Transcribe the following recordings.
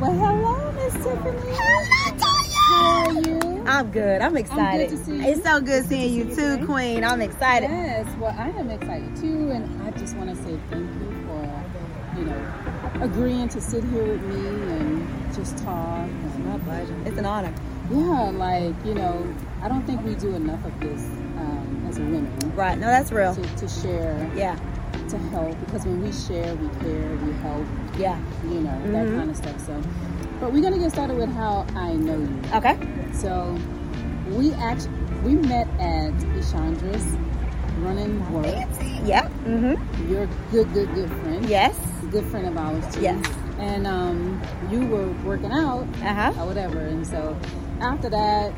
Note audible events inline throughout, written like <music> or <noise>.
Well, hello, Miss Tiffany. Hello, How are you? I'm good. I'm excited. to see you. It's so good seeing you see you too. Queen. I'm excited. Yes, well, I am excited too, and I just want to say thank you for, you know, agreeing to sit here with me and just talk. It's my pleasure. It's an honor. yeah, like you know, I don't think we do enough of this um, as women Right. No, that's real. to, to share, Yeah. to help, because when we share, we care, we help, Yeah. you know, that Mhm. kind of stuff. So, but we're gonna get started with how I know you. Okay. So we actually we met at Ishandra's running work. Yeah. Mm-hmm. You're a good, good, good friend. Yes. Good friend of ours too. Yes. And um, you were working out Uh huh. or whatever. And so after that,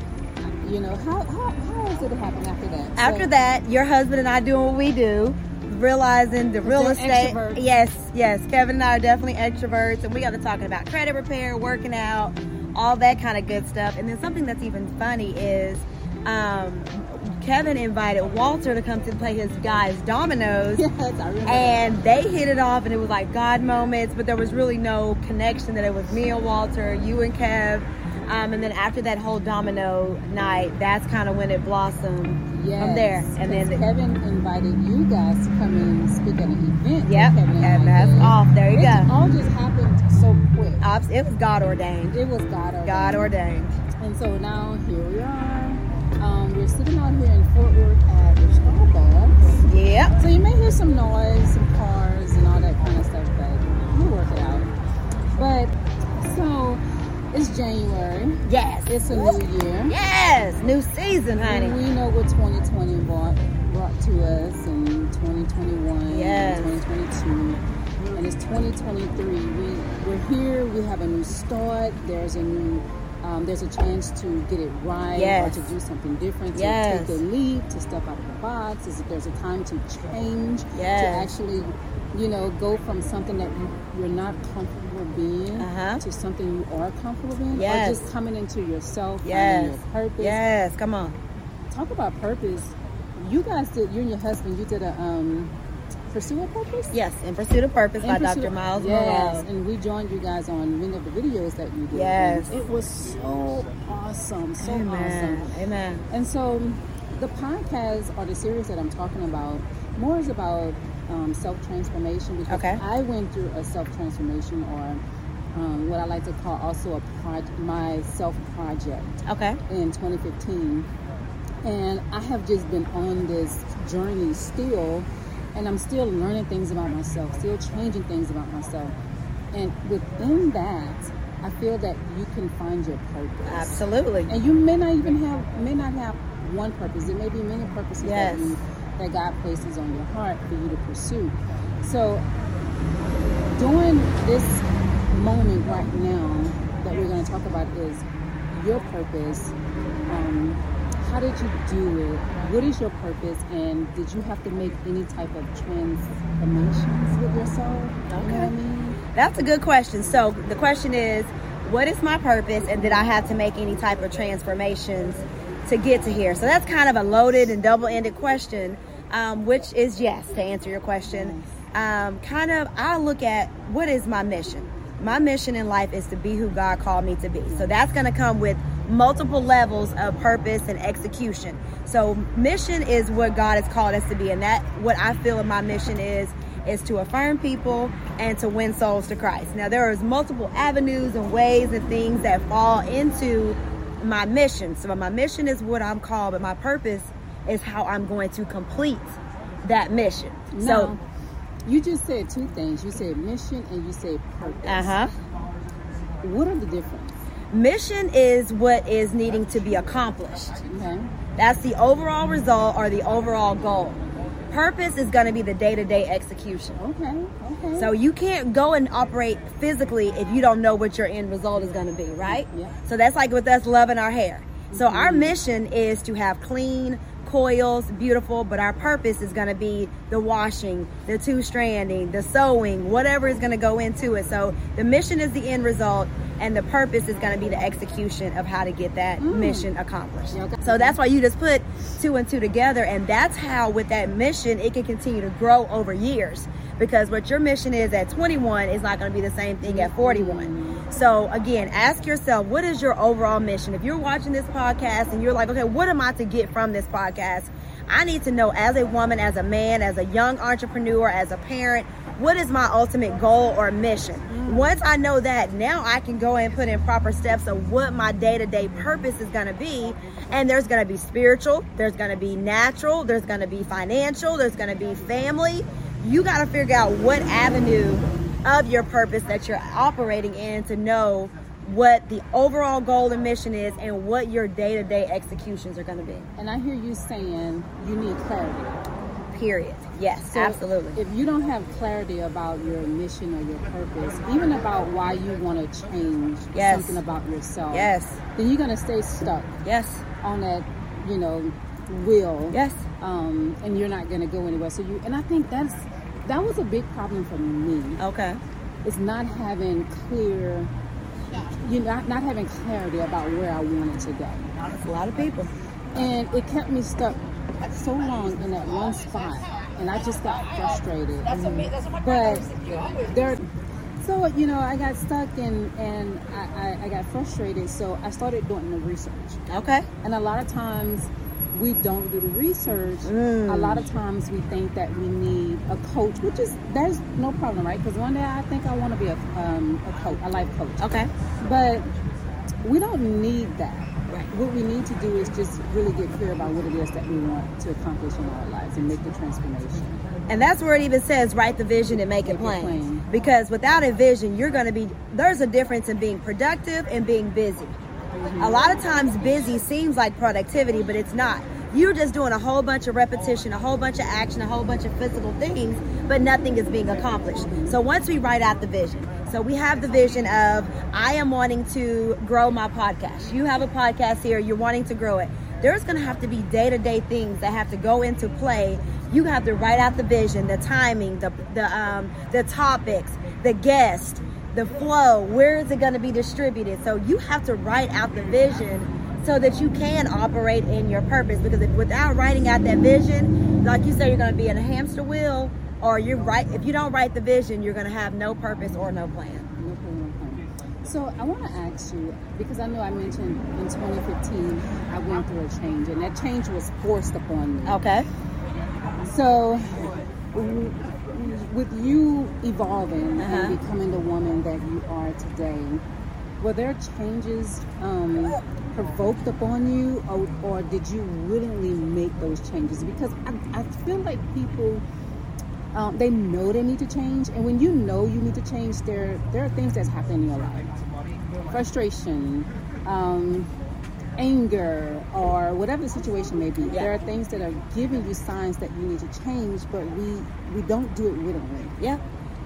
you know, how how, how is it happen after that? After So- that, your husband and I doing what we do, realizing the real estate. extroverts. Yes, yes. Kevin and I are definitely extroverts, and we got to talking about credit repair, working out, all that kind of good stuff. And then something that's even funny is. Um, Kevin invited Walter to come to play his guys dominoes, <laughs> Yes, I remember. that. and they hit it off, and it was like God moments, but there was really no connection. That it was me and Walter, you and Kev, um, and then after that whole domino night, that's kind of when it blossomed Yes, from there. And then the, Kevin invited you guys to come and speak at an event. Yep, Kevin and, that's off. There you it go. all just happened so quick. Ops- it was God ordained. It was God ordained. God ordained. And so now here we are. Um, we're sitting out here in Fort Worth at the Starbucks. Yep. So you may hear some noise, some cars, and all that kind of stuff, but we'll work it out. But so it's January. Yes. It's a new year. Yes. New season, honey. And we know what 2020 brought, brought to us in 2021 Yes. and 2022. And it's 2023. We, we're here. We have a new start. There's a new, um, there's a chance to get it right Yes. or to do something different, to Yes. take a leap, to step out of the box. There's, there's a time to change, to actually, you know, go from something that you, you're not comfortable being Uh-huh. to something you are comfortable being, Yes. or just coming into yourself, Yes. finding your purpose Yes. Come on. talk about purpose. You guys did. You and your husband. You did a um, pursue a purpose. Yes. In Pursuit of Purpose In by Pursuit- Dr. Myles Yes, Munroe. and we joined you guys on many of the videos that you did. Yes. And it was so awesome, so Amen. awesome. Amen. And so, the podcast or the series that I'm talking about more is about um, self transformation because Okay. I went through a self transformation or um, what I like to call also a proj- my self project Okay. in 2015 and i have just been on this journey still and i'm still learning things about myself still changing things about myself and within that i feel that you can find your purpose Absolutely. and you may not even have may not have one purpose there may be many purposes Yes. that you that god places on your heart for you to pursue so during this moment right now that we're going to talk about is your purpose um, how did you do it what is your purpose and did you have to make any type of transformations with yourself you know what i mean That's a good question. So the question is, what is my purpose, and did I have to make any type of transformations to get to here? So that's kind of a loaded and double-ended question, um, which is yes to answer your question. Um, kind of, I look at what is my mission. My mission in life is to be who God called me to be. So that's going to come with multiple levels of purpose and execution. So mission is what God has called us to be, and that what I feel in my mission is is to affirm people and to win souls to Christ. Now there is multiple avenues and ways and things that fall into my mission. So my mission is what I'm called, but my purpose is how I'm going to complete that mission. now you just said two things you said mission and you said purpose uh-huh. what are the difference Mission is what is needing to be accomplished. okay That's the overall result or the overall goal. Purpose is going to be the day-to-day execution. okay okay So you can't go and operate physically if you don't know what your end result is going to be, right? Yeah. So that's like with us loving our hair. So our Mm-hmm. mission is to have clean coils, beautiful, but our purpose is going to be the washing, the two stranding, the sewing, whatever is going to go into it. So the mission is the end result and the purpose is going to be the execution of how to get that mission accomplished. Mm. Okay. So that's why you just put two and two together and that's how with that mission it can continue to grow over years. because what your mission is at 21 is not going to be the same thing at 41. So again, ask yourself, what is your overall mission? If you're watching this podcast and you're like, okay, what am I to get from this podcast? I need to know as a woman, as a man, as a young entrepreneur, as a parent, what is my ultimate goal or mission? Mm. Once I know that, now I can go and put in proper steps of what my day to day purpose is going to be. And there's going to be spiritual, there's going to be natural, there's going to be financial, there's going to be family. You got to figure out what avenue of your purpose that you're operating in to know what the overall goal and mission is and what your day-to-day executions are going to be and i hear you saying you need clarity period yes so absolutely. if you don't have clarity about your mission or your purpose even about why you want to change yes. something about yourself yes. then you're going to stay stuck yes. on that you know will yes. um and you're not going to go anywhere. So you and i think that's that was a big problem for me. Okay. Is not having clear you not not having clarity about where I wanted to go. That's a lot of people. And it kept me stuck so long in that one spot, and I just got frustrated. But there, so you know, I got stuck and and I, I, I got frustrated. So I started doing the research. Okay. And a lot of times we don't do the research, mm. a lot of times we think that we need a coach, which is there's no problem, right? Because one day I think I want to be a, um, a coach, a life coach. Okay. But we don't need that. What we need to do is just really get clear about what it is that we want to accomplish in our lives and make the transformation. And that's where it even says write the vision and make, make it, plain. it plain. Because without a vision, you're going to be there's a difference in being productive and being busy. A lot of times, busy seems like productivity, but it's not. You're just doing a whole bunch of repetition, a whole bunch of action, a whole bunch of physical things, but nothing is being accomplished. So once we write out the vision, so we have the vision of I am wanting to grow my podcast. You have a podcast here, you're wanting to grow it. There's going to have to be day to day things that have to go into play. You have to write out the vision, the timing, the the um, the topics, the guest the flow, where is it going to be distributed? So you have to write out the vision so that you can operate in your purpose. Because if, without writing out that vision, like you say, you're going to be in a hamster wheel, or you're right. If you don't write the vision, you're going to have no purpose or no plan. No plan. So I want to ask you because I know I mentioned in 2015 I went through a change, and that change was forced upon me. Okay. So with you evolving uh-huh. and becoming the woman that you are today, were there changes um, provoked upon you, or, or, did you willingly make those changes? Because I, I feel like people. Um, they know they need to change, and when you know you need to change, there there are things that's happening in your life, frustration, um, anger or whatever the situation may be. Yeah. There are things that are giving you signs that you need to change, but we we don't do it willingly. Yeah.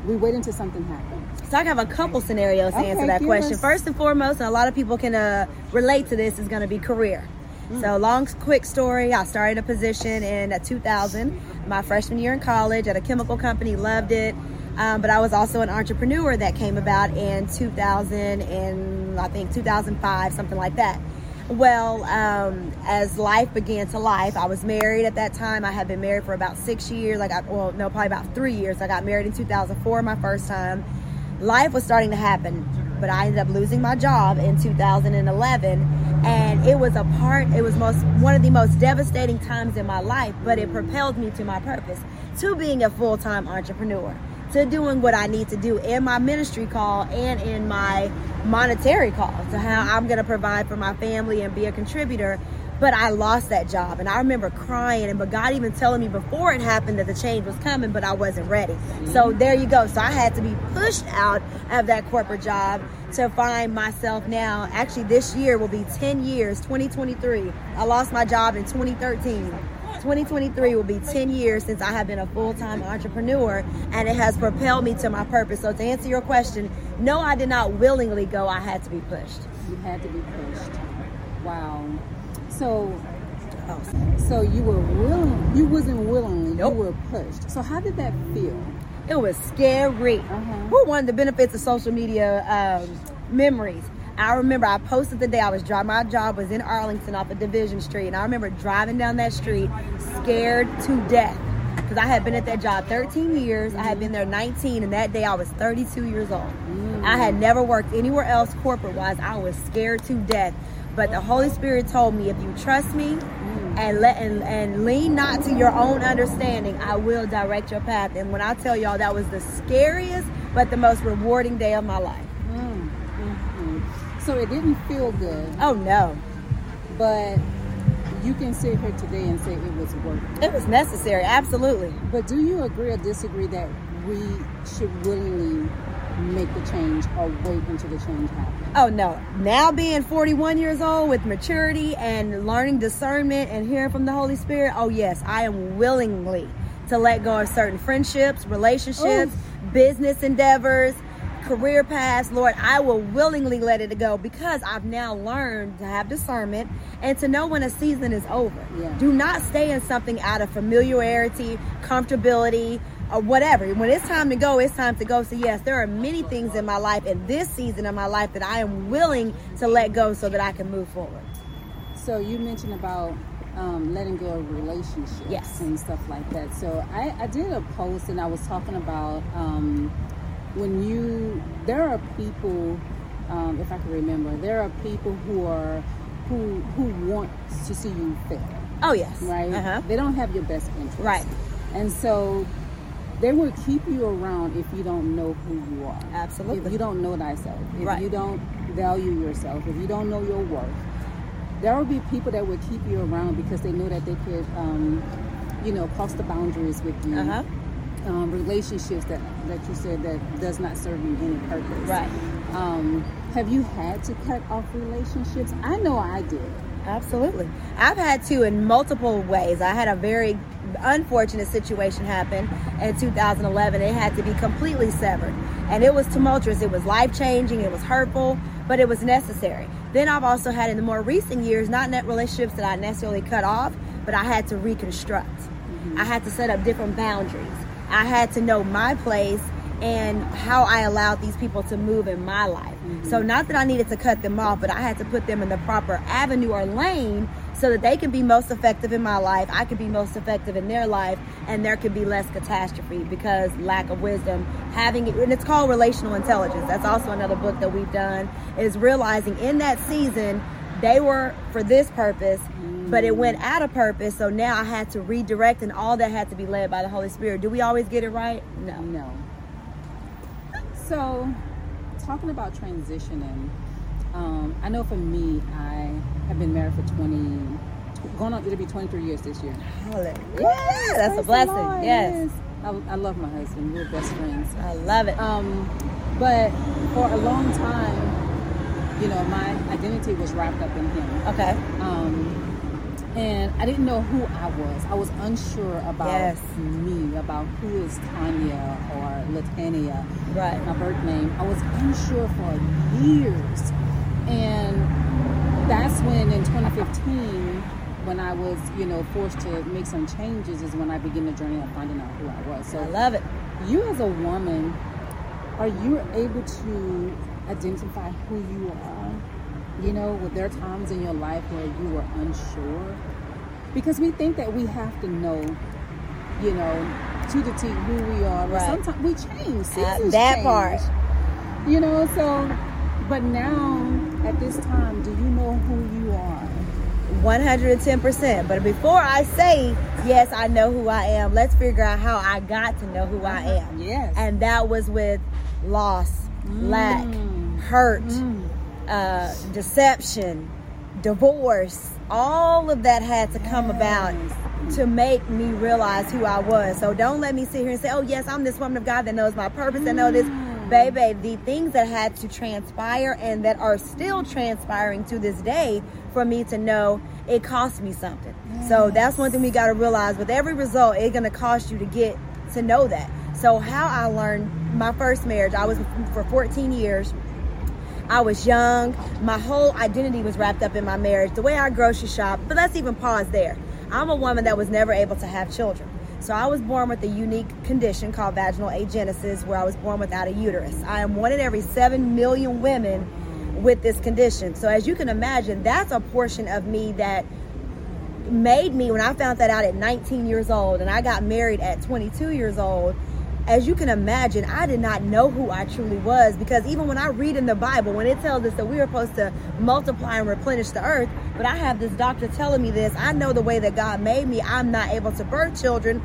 We wait until something happens. So I have a couple scenarios to okay, answer that question. Us. First and foremost, and a lot of people can uh, relate to this, is going to be career. So long, quick story. I started a position in 2000, my freshman year in college at a chemical company. Loved it. Um, but I was also an entrepreneur that came about in 2000 and I think 2005, something like that. Well, um, as life began to life, I was married at that time. I had been married for about six years. I got, well, no, probably about three years. I got married in 2004, my first time. Life was starting to happen, but I ended up losing my job in 2011. And it was a part, it was most one of the most devastating times in my life, but it propelled me to my purpose, to being a full time entrepreneur to doing what I need to do in my ministry call and in my monetary call to how I'm going to provide for my family and be a contributor. But I lost that job and I remember crying and but God even telling me before it happened that the change was coming, but I wasn't ready. Mm-hmm. So there you go. So I had to be pushed out of that corporate job to find myself now. Actually, this year will be 10 years, 2023. I lost my job in 2013 2023 will be 10 years since I have been a full time entrepreneur, and it has propelled me to my purpose. So, to answer your question, no, I did not willingly go. I had to be pushed. You had to be pushed. Wow. So, so you were willing. You wasn't willingly. Nope. You were pushed. So, how did that feel? It was scary. Uh-huh. Who wanted the benefits of social media um, memories? I remember I posted the day I was driving. My job was in Arlington off of Division Street, and I remember driving down that street, scared to death, because I had been at that job 13 years. I had been there 19, and that day I was 32 years old. I had never worked anywhere else corporate wise. I was scared to death. But the Holy Spirit told me, if you trust me and let and, and lean not to your own understanding, I will direct your path. And when I tell y'all that was the scariest but the most rewarding day of my life. Mm, mm, mm. So it didn't feel good, Oh no. but you can sit here today and say it was worth it. It was necessary, absolutely. But do you agree or disagree that we should willingly make the change or wait until the change happens? Oh no. Now being 41 years old with maturity and learning discernment and hearing from the Holy Spirit, oh yes, I am willingly to let go of certain friendships, relationships, business endeavors, career paths. Lord, I will willingly let it go because I've now learned to have discernment and to know when a season is over. Yeah. Do not stay in something out of familiarity, comfortability, or whatever. When it's time to go, it's time to go. So yes, there are many things in my life in this season of my life that I am willing to let go so that I can move forward. So you mentioned about um, letting go of relationships Yes. and stuff like that. So I, I did a post and I was talking about um, when you there are people, um, if I can remember, there are people who are who who want to see you fail, Oh yes. right? Uh-huh. They don't have your best interest, Right. And so they will keep you around if you don't know who you are. Absolutely. If you don't know thyself, if Right. you don't value yourself, if you don't know your worth, there will be people that will keep you around because they know that they could, um, you know, cross the boundaries with you. Uh-huh. Um, relationships that, that you said that does not serve you any purpose. Right. Um, have you had to cut off relationships? I know I did. Absolutely. I've had to in multiple ways. I had a very unfortunate situation happen in 2011. It had to be completely severed. And it was tumultuous. It was life changing. It was hurtful, but it was necessary. Then I've also had in the more recent years, not net relationships that I necessarily cut off, but I had to reconstruct. Mm-hmm. I had to set up different boundaries. I had to know my place and how I allowed these people to move in my life. So mm-hmm. not that I needed to cut them off, but I had to put them in the proper avenue or lane so that they can be most effective in my life, I could be most effective in their life, and there could be less catastrophe because lack of wisdom, having it, and it's called relational intelligence. That's also another book that we've done, is realizing in that season they were for this purpose, but it went mm. out of purpose. So now I had to redirect, and all that had to be led by the Holy Spirit. Do we always get it right? No. No. So, talking about transitioning, um, I know for me, I have been married for 20, going on, it'll be 23 years this year. Hallelujah. Yes, that's a blessing. Lord, Yes. I, I love my husband. We're best friends. I love it. Um, but for a long time, you know, my identity was wrapped up in him. Okay. Um, and I didn't know who I was. I was unsure about Yes. me, about who is Tanya or Latania, Right. my birth name. I was unsure for years. And that's when in 2015, when I was, you know, forced to make some changes, is when I began the journey of finding out who I was. So I love it. you as a woman, are you able to identify who you are? You know, were there times in your life where you were unsure? Because we think that we have to know, you know, to the T who we are. But Right. sometimes we change. Uh, that change. part. You know, so, but now at this time, do you know who you are? 110%. But before I say, yes, I know who I am, let's figure out how I got to know who I am. Yes. And that was with loss, lack, Mm. hurt, Mm. Uh, deception, divorce. All of that had to come about to make me realize who I was. So don't let me sit here and say, oh, yes, I'm this woman of God that knows my purpose, that know this. Mm. Baby, the things that had to transpire and that are still transpiring to this day for me to know it cost me something. So that's one thing we got to realize. With every result, it's going to cost you to get to know that. So, how I learned my first marriage, I was for 14 years. I was young. My whole identity was wrapped up in my marriage, the way I grocery shop. But let's even pause there. I'm a woman that was never able to have children. So I was born with a unique condition called vaginal agenesis, where I was born without a uterus. I am one in every seven million women with this condition. So as you can imagine, that's a portion of me that made me when I found that out at 19 years old and I got married at 22 years old. As you can imagine, I did not know who I truly was because even when I read in the Bible, when it tells us that we are supposed to multiply and replenish the earth, but I have this doctor telling me this, I know the way that God made me, I'm not able to birth children.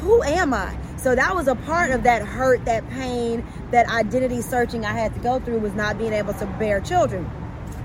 Who am I? So that was a part of that hurt, that pain, that identity searching I had to go through was not being able to bear children.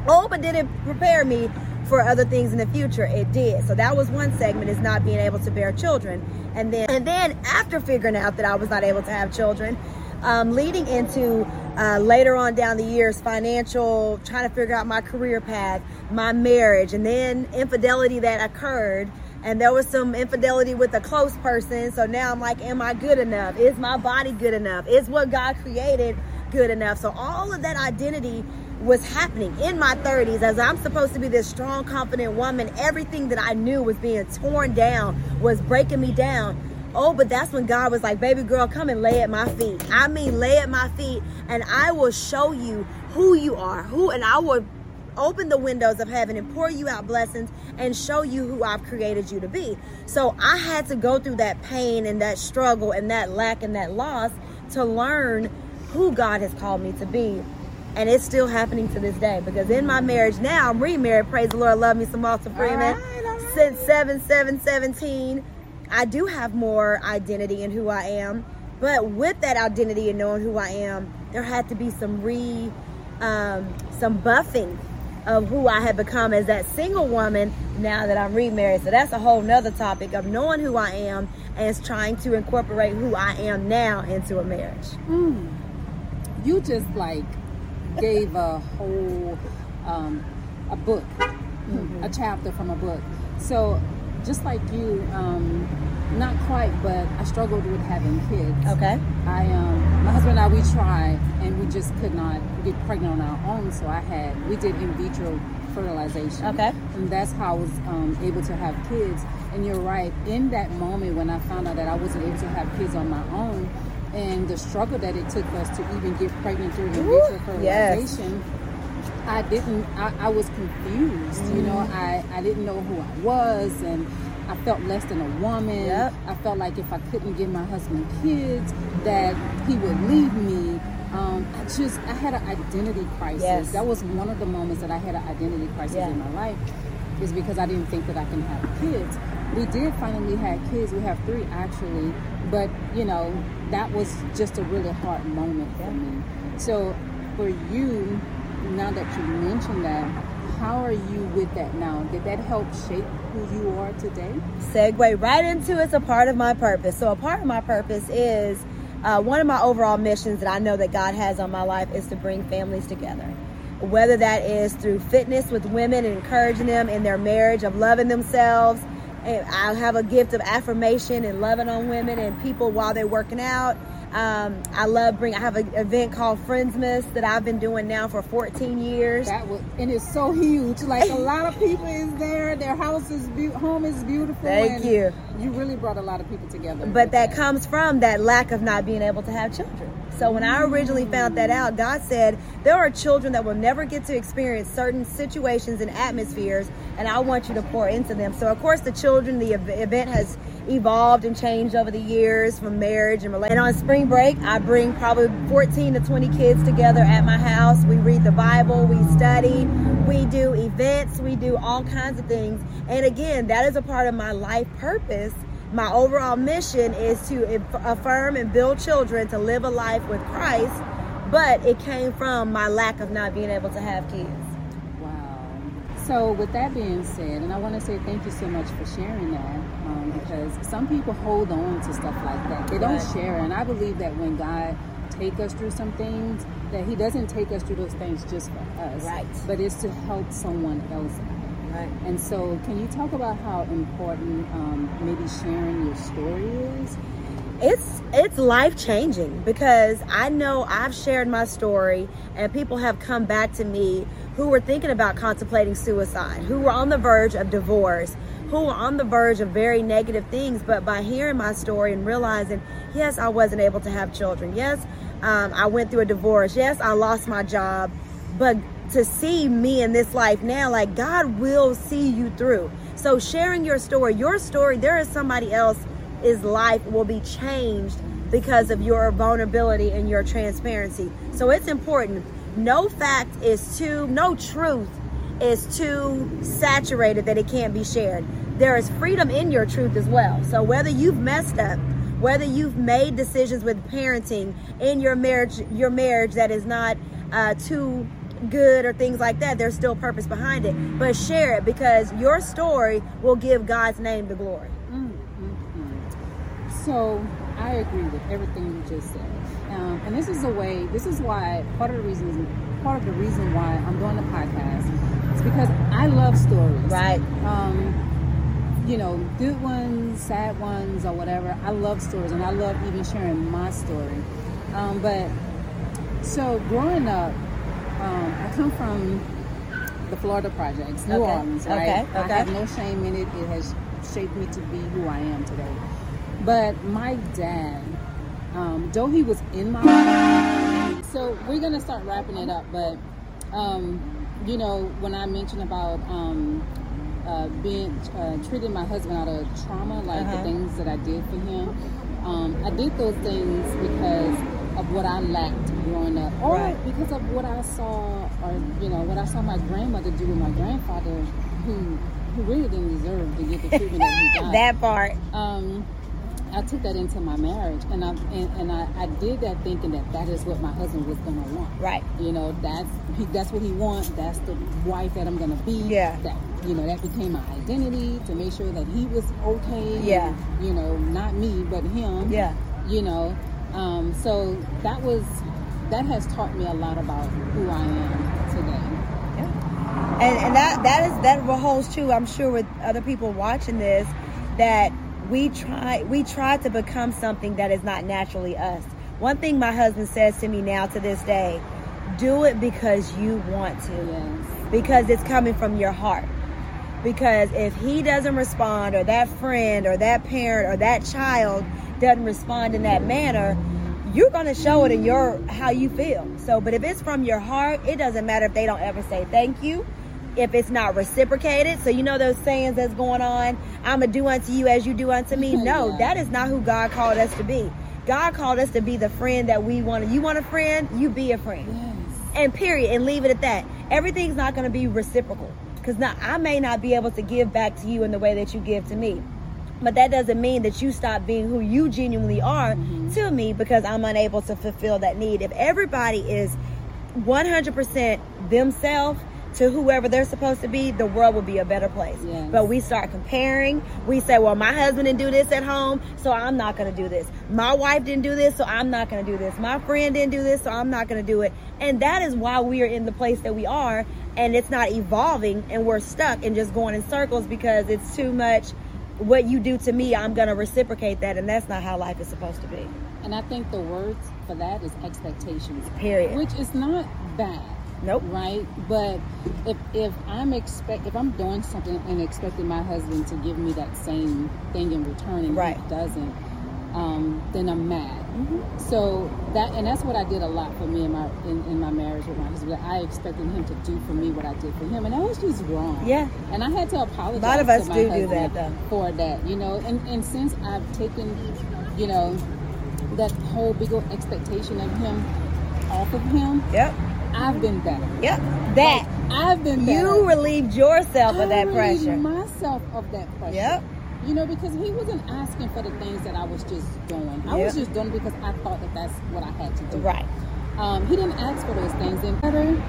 Oh, but did it prepare me for other things in the future it did. So that was one segment is not being able to bear children. And then and then after figuring out that i was not able to have children um, leading into uh, later on down the years financial trying to figure out my career path my marriage and then infidelity that occurred. And there was some infidelity with a close person. So now i'm like am i good enough? Is my body good enough? Is what god created good enough? So all of that identity was happening in my 30s as I'm supposed to be this strong, confident woman. Everything that I knew was being torn down, was breaking me down. Oh, but that's when God was like, baby girl, come and lay at my feet. I mean, lay at my feet, and I will show you who you are, who, and I will open the windows of heaven and pour you out blessings and show you who I've created you to be. So I had to go through that pain and that struggle and that lack and that loss to learn who God has called me to be and it's still happening to this day because in my marriage now I'm remarried. Praise the Lord, love me some Walter Freeman. All right, all right. Since seven seven seventeen, I do have more identity in who I am. But with that identity and knowing who I am, there had to be some re, um, some buffing of who I had become as that single woman now that I'm remarried. So that's a whole nother topic of knowing who I am and trying to incorporate who I am now into a marriage. Mm. You just like gave a whole um, a book, mm-hmm. a chapter from a book. So just like you, um, not quite, but I struggled with having kids. Okay. I um, my husband and I we tried and we just could not get pregnant on our own. So I had we did in vitro fertilization. Okay. And that's how I was um, able to have kids. And you're right. In that moment when I found out that I wasn't able to have kids on my own, and the struggle that it took us to even get pregnant through the vitro fertilization. Yes. I didn't. I, I was confused. Mm. You know, mm-hmm. I I didn't know who I was, and I felt less than a woman. Yep. I felt like if I couldn't give my husband kids, that he would leave me. Um, I just I had an identity crisis. Yes. That was one of the moments that I had an identity crisis yeah. in my life, is because I didn't think that I can have kids. We did finally have kids. We have three actually, but you know that was just a really hard moment for me. So for you, now that you mentioned that, how are you with that now? Did that help shape who you are today? Segue right into it's a part of my purpose. So a part of my purpose is uh, one of my overall missions that I know that God has on my life is to bring families together. Whether that is through fitness with women and encouraging them in their marriage of loving themselves, I have a gift of affirmation and loving on women and people while they're working out. Um, I love bring. I have an event called Friendsmas that I've been doing now for 14 years. That was, and it's so huge. Like a lot of people <laughs> is there. Their house is be- home is beautiful. Thank you. You really brought a lot of people together. But that, that comes from that lack of not being able to have children. So when I originally found that out, God said there are children that will never get to experience certain situations and atmospheres, and I want you to pour into them. So of course, the children, the event has evolved and changed over the years from marriage and relationships. And on spring break, I bring probably 14 to 20 kids together at my house. We read the Bible, we study, we do events, we do all kinds of things. And again, that is a part of my life purpose my overall mission is to affirm and build children to live a life with Christ, but it came from my lack of not being able to have kids. Wow. So, with that being said, and I want to say thank you so much for sharing that um, because some people hold on to stuff like that. They don't right. share. And I believe that when God take us through some things, that He doesn't take us through those things just for us, right? But it's to help someone else Right. And so, can you talk about how important um, maybe sharing your story is? It's it's life changing because I know I've shared my story and people have come back to me who were thinking about contemplating suicide, who were on the verge of divorce, who were on the verge of very negative things, but by hearing my story and realizing, yes, I wasn't able to have children. Yes, um, I went through a divorce. Yes, I lost my job, but to see me in this life now, like God will see you through. So sharing your story, your story, there is somebody else's life will be changed because of your vulnerability and your transparency. So it's important. No fact is too, no truth is too saturated that it can't be shared. There is freedom in your truth as well. So whether you've messed up, whether you've made decisions with parenting in your marriage, your marriage that is not uh, too good or things like that, there's still purpose behind it. But share it because your story will give God's name the glory. Mm-hmm. So I agree with everything you just said. Um, and this is a way, this is why part of the reason, part of the reason why I'm doing the podcast is because I love stories. Right. Um, you know, good ones, sad ones, or whatever. I love stories, and I love even sharing my story. Um, but so growing up, um, I come from the Florida Projects, New Okay. Orleans, right? Okay, I okay. have no shame in it. It has shaped me to be who I am today. But my dad, um, though he was in my life, so we're gonna start wrapping it up. But um, you know, when I mentioned about um, uh, being uh, treating my husband out of trauma, like Uh-huh. the things that I did for him, um, I did those things because of what I lacked growing up, or Right. because of what I saw, or you know, what I saw my grandmother do with my grandfather, who who really didn't deserve to get the treatment that he <laughs> got that part. um, I took that into my marriage, and I and, and I, I did that thinking that that is what my husband was gonna want. Right. You know, that's he, that's what he wants. That's the wife that I'm gonna be. Yeah. That you know that became my identity to make sure that he was okay. Yeah. and, you know, not me, but him. Yeah. You know, um, so that was that has taught me a lot about who I am today. and and that that is that holds true i'm sure with other people watching this that we try we try to become something that is not naturally us one thing my husband says to me now to this day do it because you want to Yes. because it's coming from your heart because if he doesn't respond or that friend or that parent or that child doesn't respond in that manner you're going to show it in your how you feel. So but if it's from your heart it doesn't matter if they don't ever say thank you if it's not reciprocated. So you know those sayings that's going on i'm gonna do unto you as you do unto me <laughs> no Yeah. that is not who god called us to be. God called us to be the friend that we want. You want a friend? You be a friend. Yes. and period and leave it at that. Everything's not going to be reciprocal because now i may not be able to give back to you in the way that you give to me but that doesn't mean that you stop being who you genuinely are mm-hmm. to me because i'm unable to fulfill that need if everybody is 100% themselves to whoever they're supposed to be, the world will be a better place. Yes. But we start comparing. We say, well, my husband didn't do this at home, so I'm not going to do this. My wife didn't do this, so I'm not going to do this. My friend didn't do this, so I'm not going to do it. And that is why we are in the place that we are, and it's not evolving, and we're stuck and just going in circles because it's too much. What you do to me, I'm going to reciprocate that, and that's not how life is supposed to be. And I think the words for that is expectations. Period. Which is not bad. Nope. Right? But if if I'm expect if I'm doing something and expecting my husband to give me that same thing in return and Right. he doesn't, um, then I'm mad. So that and that's what I did a lot for me in my in, in my marriage with my husband. I expected him to do for me what I did for him, and that was just wrong. Yeah. And I had to apologize. A lot of us do do that, though. For that, you know, and and since I've taken, you know, that whole big old expectation of him off of him, Yep. I've been better. Yep. That. I've been better. You relieved yourself I of that relieved pressure. myself of that pressure. Yep. You know, because he wasn't asking for the things that I was just doing. I was just doing because I thought that that's what I had to do. Right. Um, he didn't ask for those things. And better,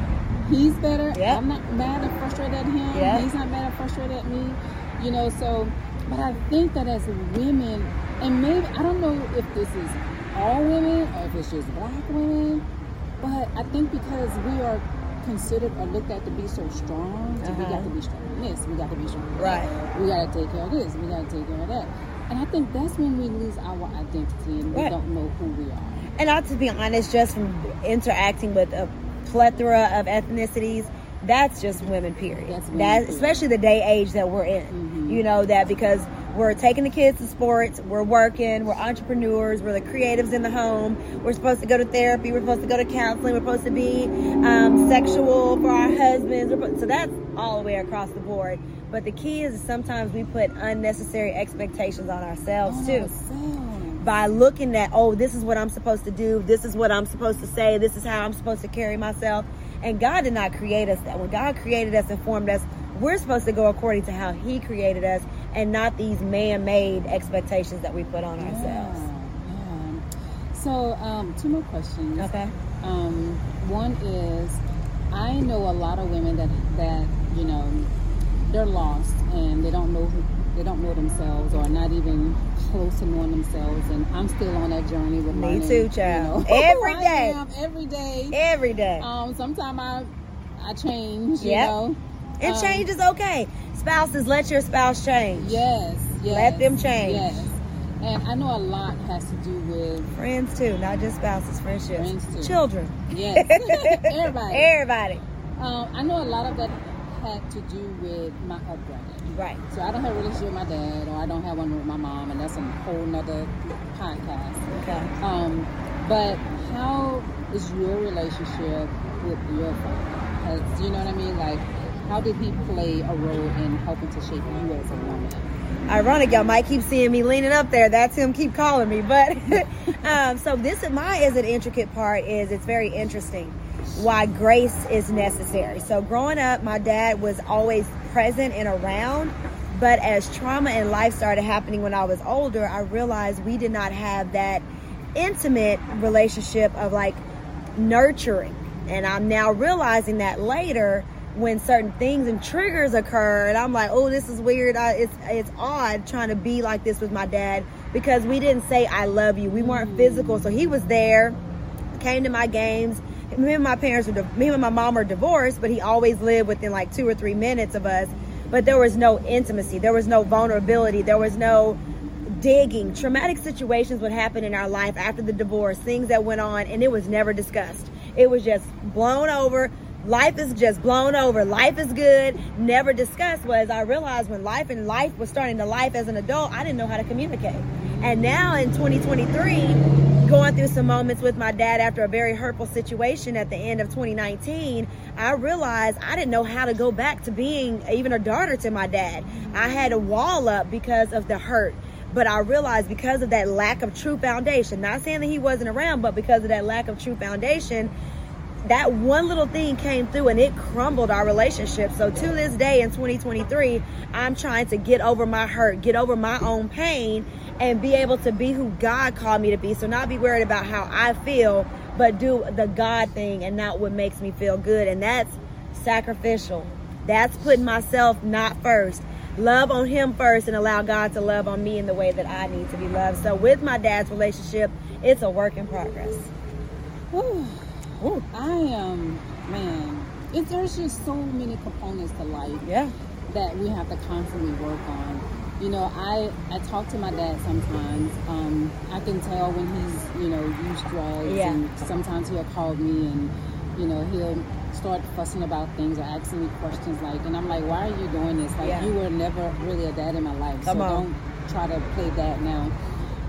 he's better. Yep. I'm not mad and frustrated at him. Yep. He's not mad and frustrated at me. You know, so, but I think that as women, and maybe, I don't know if this is all women or if it's just black women, but I think because we are considered or looked at to be so strong, to we Uh-huh. got to be strong in this, we got to be strong Right. that, we got to take care of this, we got to take care of that. And I think that's when we lose our identity and we Right. don't know who we are. And not to be honest, just from interacting with a plethora of ethnicities, that's just women. Period. That's women, that, period. especially the day age that we're in. Mhm. You know that because we're taking the kids to sports, we're working, we're entrepreneurs, we're the creatives in the home. We're supposed to go to therapy, we're supposed to go to counseling, we're supposed to be um, sexual for our husbands. So that's all the way across the board. But the key is sometimes we put unnecessary expectations on ourselves On too ourselves. by looking at, oh, this is what I'm supposed to do, this is what I'm supposed to say, this is how I'm supposed to carry myself. And God did not create us that. When God created us and formed us, we're supposed to go according to how He created us and not these man made expectations that we put on ourselves. Yeah, yeah. So, um, two more questions. Okay. Um, one is, I know a lot of women that that you know they're lost and they don't know who they don't know themselves or not even close to knowing themselves. And I'm still on that journey with Me learning, too, you child. know, <laughs> Every day. am every day. Every day. Um, sometimes I I change. You Yep. know. and um, change is okay. Spouses, let your spouse change. Yes. Yes. Let them change. Yes. And I know a lot has to do with Friends too, not just spouses, friendships. Friends, too. Children. yes, <laughs> everybody. Everybody. Um, I know a lot of that had to do with my upbringing. Right. So I don't have a relationship with my dad, or I don't have one with my mom, and that's a whole nother podcast. Okay. Um, but how is your relationship with your father? Has, you know what I mean? Like, how did he play a role in helping to shape you as a woman? Ironic, y'all might keep seeing me leaning up there. That's him keep calling me. But <laughs> um, so this is my is an intricate part is it's very interesting why grace is necessary. So growing up, my dad was always present and around. But as trauma and life started happening when I was older, I realized we did not have that intimate relationship of like nurturing. And I'm now realizing that later when certain things and triggers occur and I'm like, oh, this is weird. I, it's it's odd trying to be like this with my dad because we didn't say I love you. We weren't physical. So he was there, came to my games. Me and my parents were, me and my mom are divorced, but he always lived within like two or three minutes of us. But there was no intimacy. There was no vulnerability. There was no digging. Traumatic situations would happen in our life after the divorce, things that went on, and it was never discussed. It was just blown over. Life is just blown over. Life is good. Never discussed was I realized when life and life was starting to life as an adult, I didn't know how to communicate. And now in 2023, going through some moments with my dad after a very hurtful situation at the end of 2019, I realized I didn't know how to go back to being even a daughter to my dad. I had a wall up because of the hurt. But I realized because of that lack of true foundation, not saying that he wasn't around, but because of that lack of true foundation, that one little thing came through and it crumbled our relationship. So to this day in 2023, I'm trying to get over my hurt, get over my own pain, and be able to be who God called me to be. So not be worried about how I feel, but do the God thing and not what makes me feel good. And that's sacrificial. That's putting myself not first. Love on him first and allow God to love on me in the way that I need to be loved. So with my dad's relationship, it's a work in progress. Whew. Ooh. I am, man. It, there's just so many components to life Yeah. that we have to constantly work on. You know, I I talk to my dad sometimes. Um, I can tell when he's you know used drugs, Yeah. and sometimes he'll call me and you know he'll start fussing about things or asking me questions like, and I'm like, why are you doing this? Like Yeah. you were never really a dad in my life, Come so on. don't try to play that now.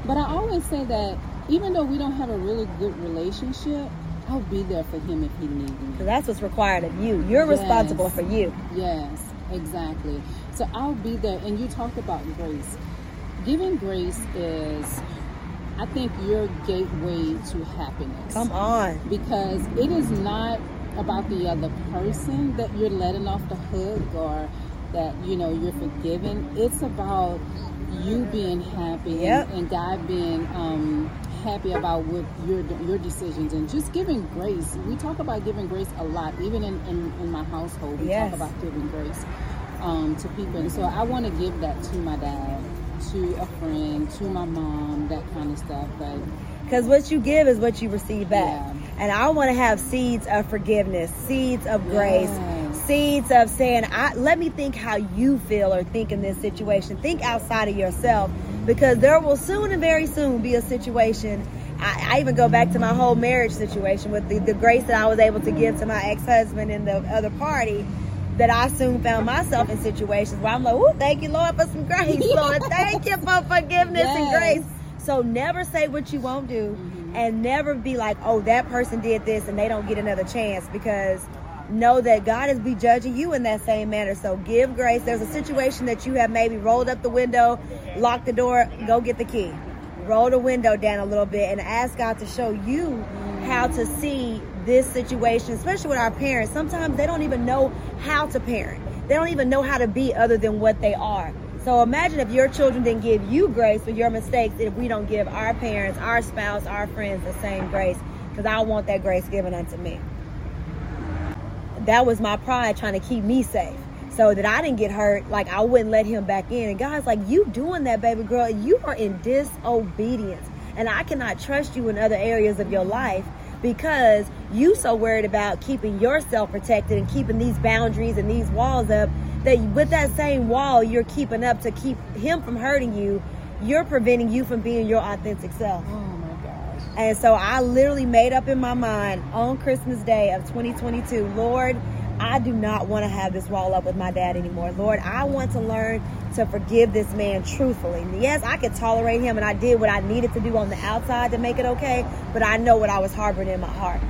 But I always say that even though we don't have a really good relationship, I'll be there for him if he needs me. So that's what's required of you. You're Yes. responsible for you. Yes, exactly. So I'll be there. And you talked about grace. Giving grace is, I think, your gateway to happiness. Come on. Because it is not about the other person that you're letting off the hook or that, you know, you're forgiven. It's about you being happy Yep. and, and God being um, happy about what your your decisions and just giving grace. We talk about giving grace a lot, even in, in, in my household. We Yes. talk about giving grace um, to people, and so I want to give that to my dad, to a friend, to my mom, that kind of stuff. But Because what you give is what you receive back. Yeah. And I want to have seeds of forgiveness, seeds of grace, Yes. seeds of saying, I, let me think how you feel or think in this situation. Think outside of yourself because there will soon and very soon be a situation. I, I even go back to my whole marriage situation with the, the grace that I was able to give to my ex husband and the other party. That I soon found myself in situations where I'm like, "Oh, thank you, Lord, for some grace, <laughs> Lord. Thank you for forgiveness and grace." So never say what you won't do Mhm. and never be like, oh, that person did this and they don't get another chance because know that God is be judging you in that same manner. So give grace. There's a situation that you have maybe rolled up the window, locked the door, go get the key. Roll the window down a little bit and ask God to show you how to see this situation, especially with our parents. Sometimes they don't even know how to parent. They don't even know how to be other than what they are. So imagine if your children didn't give you grace for your mistakes, if we don't give our parents, our spouse, our friends the same grace, because I want that grace given unto me that was my pride trying to keep me safe so that I didn't get hurt. Like I wouldn't let him back in. And God's like, you doing that, baby girl, you are in disobedience. And I cannot trust you in other areas of your life because you so worried about keeping yourself protected and keeping these boundaries and these walls up that with that same wall you're keeping up to keep him from hurting you, you're preventing you from being your authentic self. Gosh. And so I literally made up in my mind on Christmas Day of 2022, Lord, I do not want to have this wall up with my dad anymore. Lord, I want to learn to forgive this man truthfully. Yes, I could tolerate him and I did what I needed to do on the outside to make it okay, but I know what I was harboring in my heart.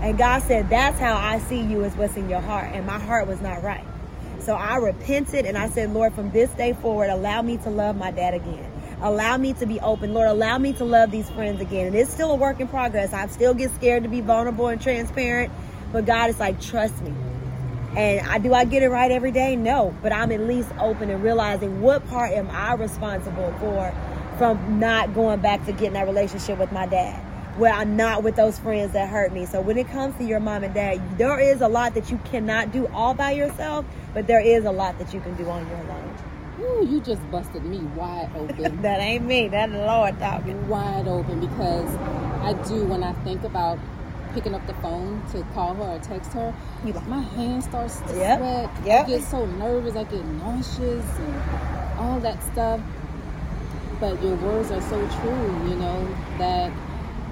And God said, That's how I see you is what's in your heart. And my heart was not right. So I repented and I said, Lord, from this day forward, allow me to love my dad again. Allow me to be open. Lord, allow me to love these friends again. And it's still a work in progress. I still get scared to be vulnerable and transparent. But God is like, trust me. And I do I get it right every day? No, but I'm at least open and realizing what part am I responsible for from not going back to getting that relationship with my dad, where I'm not with those friends that hurt me. So when it comes to your mom and dad, there is a lot that you cannot do all by yourself, but there is a lot that you can do on your own. Ooh, you just busted me wide open. <laughs> that ain't me. That the Lord talking. Wide open because I do when I think about picking up the phone to call her or text her, my hand starts to Yep. sweat. Yep. I get so nervous. I get nauseous and all that stuff. But your words are so true, you know, that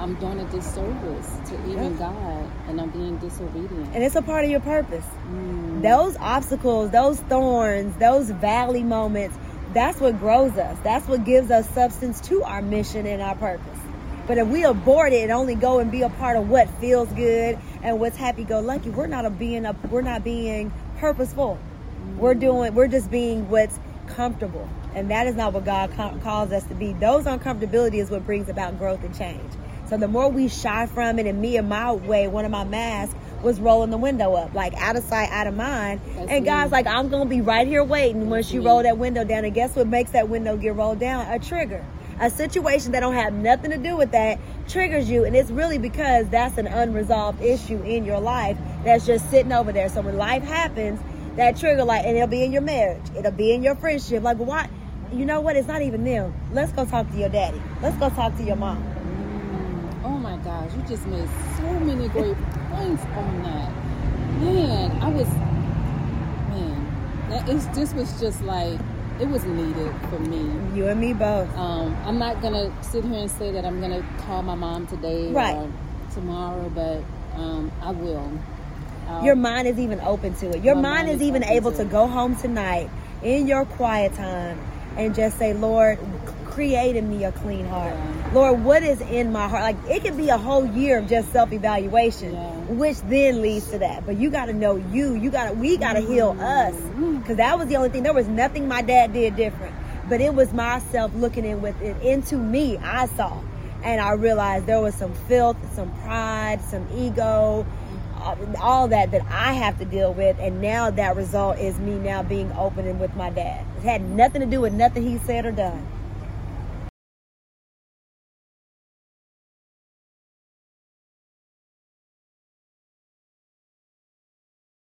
I'm doing a disservice to even Yep. God and I'm being disobedient. And it's a part of your purpose. Mm. Those obstacles, those thorns, those valley moments, that's what grows us. That's what gives us substance to our mission and our purpose. But if we abort it and only go and be a part of what feels good and what's happy go lucky, we're not a being a, we're not being purposeful. We're doing we're just being what's comfortable. And that is not what God ca- calls us to be. Those uncomfortability is what brings about growth and change. So the more we shy from it, and me in my way, one of my masks was rolling the window up, like out of sight, out of mind. That's and God's me. like, I'm gonna be right here waiting once you me. roll that window down. And guess what makes that window get rolled down? A trigger. A situation that don't have nothing to do with that triggers you, and it's really because that's an unresolved issue in your life that's just sitting over there. So when life happens, that trigger like, and it'll be in your marriage, it'll be in your friendship. Like, why? You know what? It's not even them. Let's go talk to your daddy. Let's go talk to your mom. Oh my gosh, you just made so many great points on that. Man, I was, man, that is, this was just like, it was needed for me. You and me both. Um, I'm not gonna sit here and say that I'm gonna call my mom today Right. or tomorrow, but um, I will. I'll- Your mind is even open to it. Your mind mind is is even able to to go home tonight in your quiet time and just say, Lord, create in me a clean heart. Yeah. Lord, what is in my heart? Like it could be a whole year of just self evaluation, Yeah. which then leads to that. But you got to know you. You got to, we got to heal us. Mm-hmm. Because that was the only thing. There was nothing my dad did different. But it was myself looking in with it into me. I saw. And I realized there was some filth, some pride, some ego, uh, all that that I have to deal with. And now that result is me now being open and with my dad. It had nothing to do with nothing he said or done.